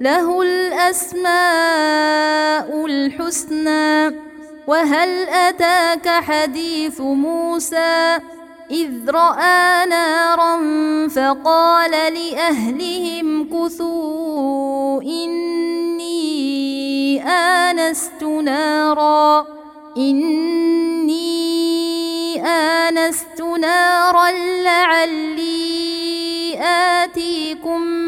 له الأسماء الحسنى وهل أتاك حديث موسى؟ إذ رأى نارا فقال لأهلهم كثوا إني آنست نارا إني آنست نارا لعلي آتيكم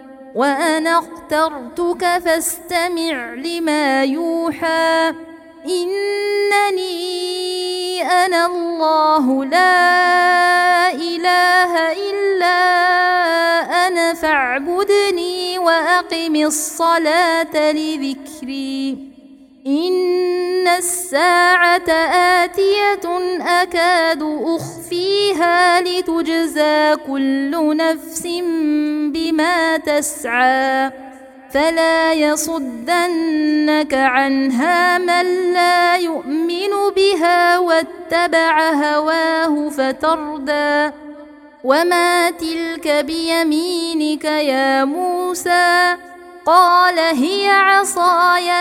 وأنا اخترتك فاستمع لما يوحى. إنني أنا الله لا إله إلا أنا فاعبدني وأقم الصلاة لذكري. إن الساعة آتية أكاد أخفيها لتجزى كل نفس بما تسعى. فلا يصدنك عنها من لا يؤمن بها واتبع هواه فتردى. وما تلك بيمينك يا موسى؟ قال هي عصاي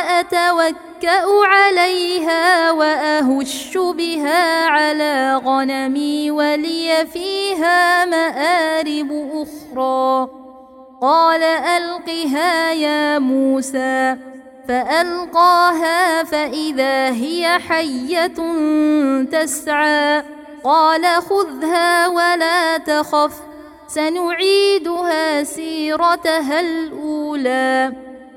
اتوكا عليها وأهش بها على غنمي ولي فيها مآرب أخرى. قال ألقها يا موسى. فألقاها فإذا هي حية تسعى. قال خذها ولا تخف. سنعيدها سيرتها الأولى.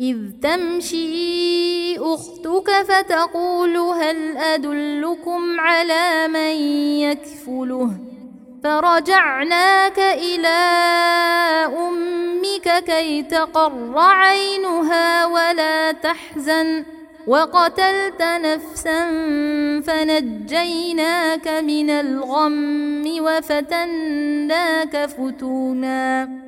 إذ تمشي أختك فتقول هل أدلكم على من يكفله؟ فرجعناك إلى أمك كي تقر عينها ولا تحزن وقتلت نفسا فنجيناك من الغم وفتناك فتونا.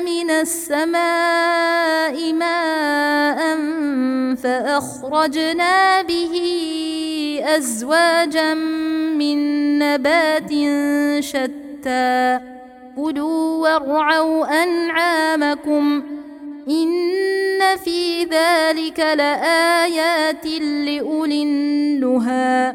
من السماء ماء فأخرجنا به أزواجا من نبات شتى. كلوا وارعوا أنعامكم إن في ذلك لآيات لأولي النهى.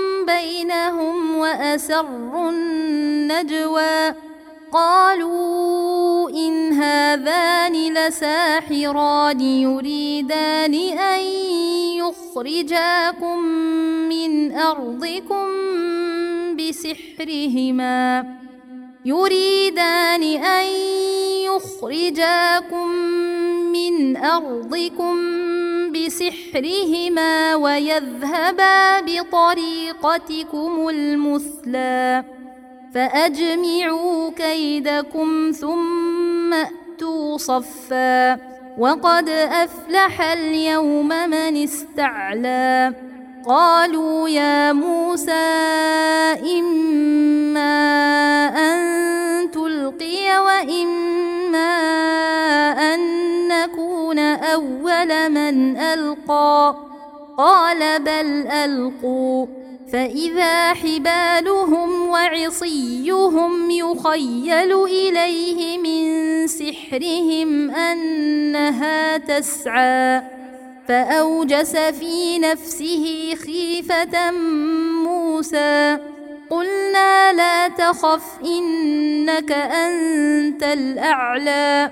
بينهم واسروا النجوى قالوا ان هذان لساحران يريدان ان يخرجاكم من ارضكم بسحرهما يريدان ان يخرجاكم من ارضكم بسحرهما ويذهبا بطريقتكم المثلى فأجمعوا كيدكم ثم أتوا صفا وقد أفلح اليوم من استعلى قالوا يا موسى إما أن تلقي وإما أن أول من ألقى؟ قال بل ألقوا. فإذا حبالهم وعصيهم يخيل إليه من سحرهم أنها تسعى. فأوجس في نفسه خيفة موسى. قلنا لا تخف إنك أنت الأعلى.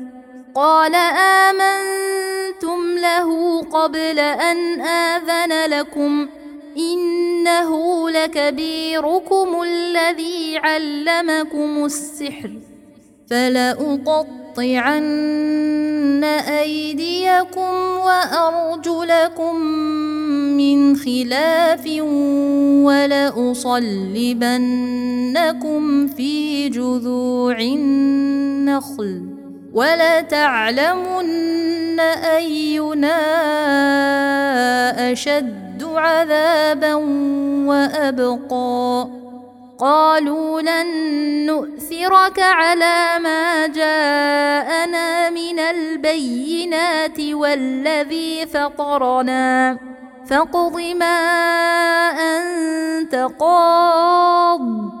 قال آمنتم له قبل أن آذن لكم إنه لكبيركم الذي علمكم السحر فلأقطعن أيديكم وأرجلكم من خلاف ولأصلبنكم في جذوع النخل ولتعلمن أينا أشد عذابا وأبقى. قالوا لن نؤثرك على ما جاءنا من البينات والذي فطرنا. فاقض ما أنت قاض.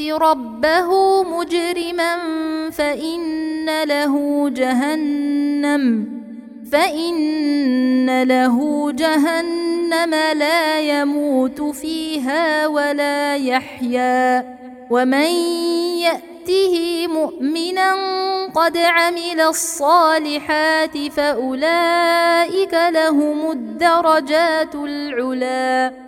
يأت ربه مجرما فإن له جهنم فإن له جهنم لا يموت فيها ولا يحيا. ومن يأته مؤمنا قد عمل الصالحات فأولئك لهم الدرجات العلا.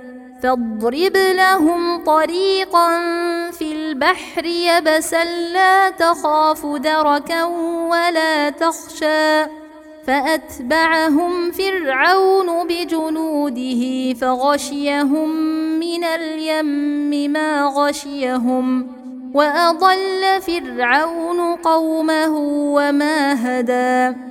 فاضرب لهم طريقا في البحر يبسا لا تخاف دركا ولا تخشى. فأتبعهم فرعون بجنوده فغشيهم من اليم ما غشيهم. وأضل فرعون قومه وما هدى.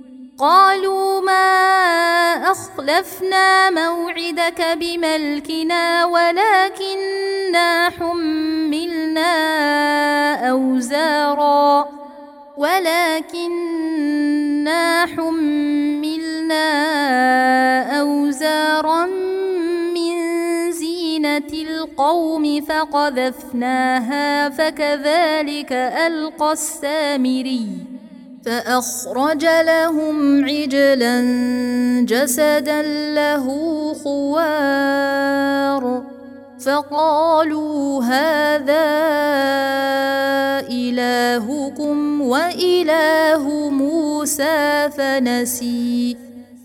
قالوا ما أخلفنا موعدك بملكنا ولكننا حملنا أوزارا ولكننا حملنا أوزارا من زينة القوم فقذفناها فكذلك ألقى السامري فأخرج لهم عجلا جسدا له خوار. فقالوا هذا إلهكم وإله موسى فنسي.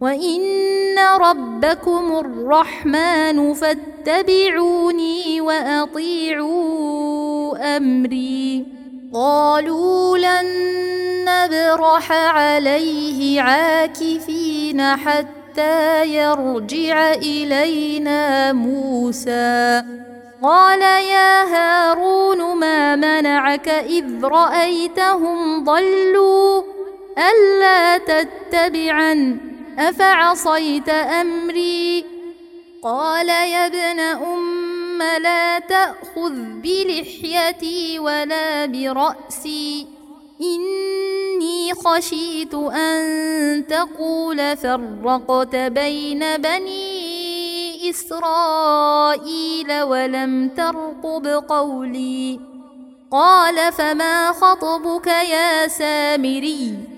وإن ربكم الرحمن فاتبعوني وأطيعوا أمري. قالوا لن نبرح عليه عاكفين حتى يرجع إلينا موسى. قال يا هارون ما منعك إذ رأيتهم ضلوا ألا تتبعن أفعصيت أمري؟ قال يا ابن أم لا تأخذ بلحيتي ولا برأسي. إني خشيت أن تقول فرقت بين بني إسرائيل ولم ترقب قولي. قال فما خطبك يا سامري؟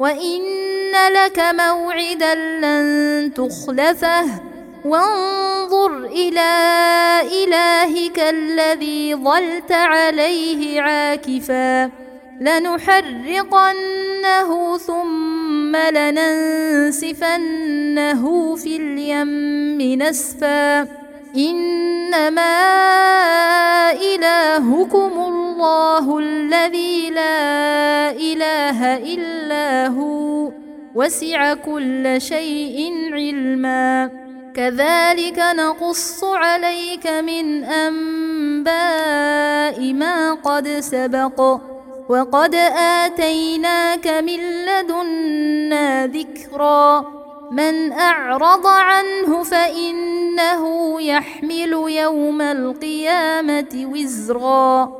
وإن لك موعدا لن تخلفه وانظر إلى إلهك الذي ظلت عليه عاكفا لنحرقنه ثم لننسفنه في اليم نسفا إنما إلهكم الله الذي لا إله إلا هو وسع كل شيء علما. كذلك نقص عليك من أنباء ما قد سبق وقد آتيناك من لدنا ذكرا. من أعرض عنه فإنه يحمل يوم القيامة وزرا.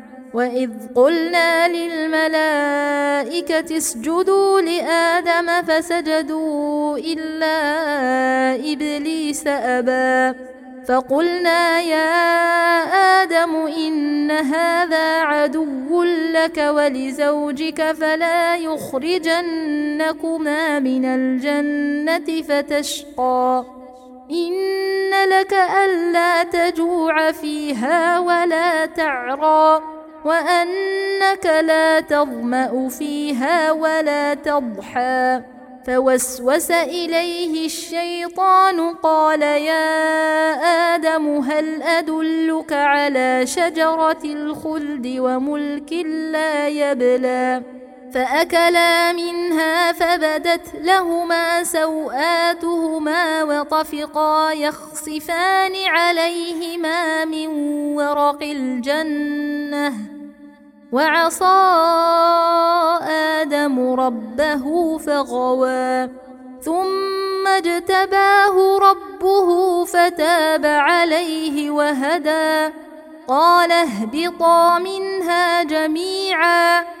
واذ قلنا للملائكه اسجدوا لادم فسجدوا الا ابليس ابى فقلنا يا آدم ان هذا عدو لك ولزوجك فلا يخرجنكما من الجنه فتشقى ان لك الا تجوع فيها ولا تعرى وأنك لا تظمأ فيها ولا تضحى. فوسوس إليه الشيطان قال يا آدم هل أدلك على شجرة الخلد وملك لا يبلى؟ فأكلا منها فبدت لهما سوآتهما وطفقا يخصفان عليهما من ورق الجنة وعصى آدم ربه فغوى ثم اجتباه ربه فتاب عليه وهدى قال اهبطا منها جميعا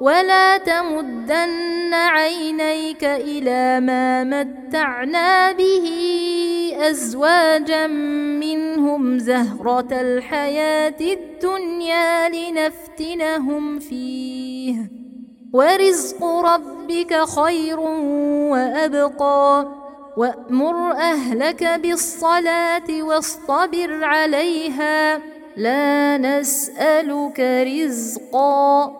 ولا تمدن عينيك إلى ما متعنا به أزواجا منهم زهرة الحياة الدنيا لنفتنهم فيه ورزق ربك خير وأبقى وأمر أهلك بالصلاة واصطبر عليها لا نسألك رزقا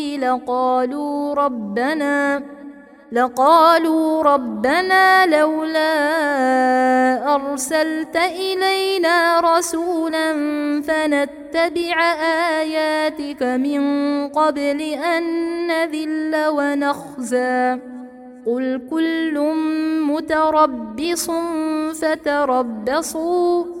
لقالوا ربنا لقالوا ربنا لولا أرسلت إلينا رسولا فنتبع آياتك من قبل أن نذل ونخزى. قل كل متربص فتربصوا